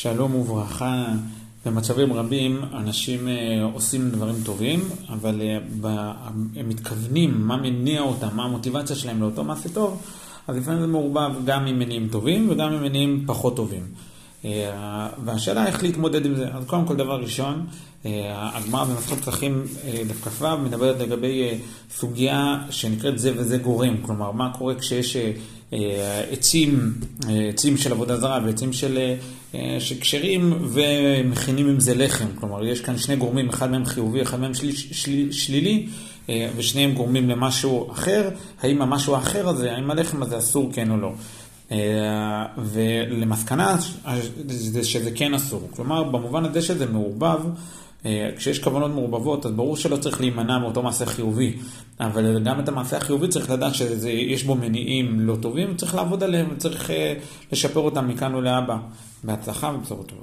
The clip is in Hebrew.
שלום וברכה. במצבים רבים אנשים אה, עושים דברים טובים, אבל אה, הם מתכוונים מה מניע אותם, מה המוטיבציה שלהם לאותו מעשה טוב, אז לפעמים זה מעורבב גם עם מניעים טובים וגם עם מניעים פחות טובים. אה, והשאלה איך להתמודד עם זה. אז קודם כל דבר ראשון, הגמרא במסכות פתחים דף כ"ו מדברת לגבי סוגיה שנקראת זה וזה גורם, כלומר מה קורה כשיש עצים, עצים של עבודה זרה ועצים של, כשרים ומכינים עם זה לחם, כלומר יש כאן שני גורמים, אחד מהם חיובי, אחד מהם של, של, שלילי ושניהם גורמים למשהו אחר, האם המשהו האחר הזה, האם הלחם הזה אסור כן או לא. ולמסקנה זה שזה כן אסור, כלומר במובן הזה שזה מעורבב אה, כשיש כוונות מעורבבות, אז ברור שלא צריך להימנע מאותו מעשה חיובי, אבל גם את המעשה החיובי צריך לדעת שיש בו מניעים לא טובים, צריך לעבוד עליהם, וצריך אה, לשפר אותם מכאן ולהבא. בהצלחה ובשורות טובות.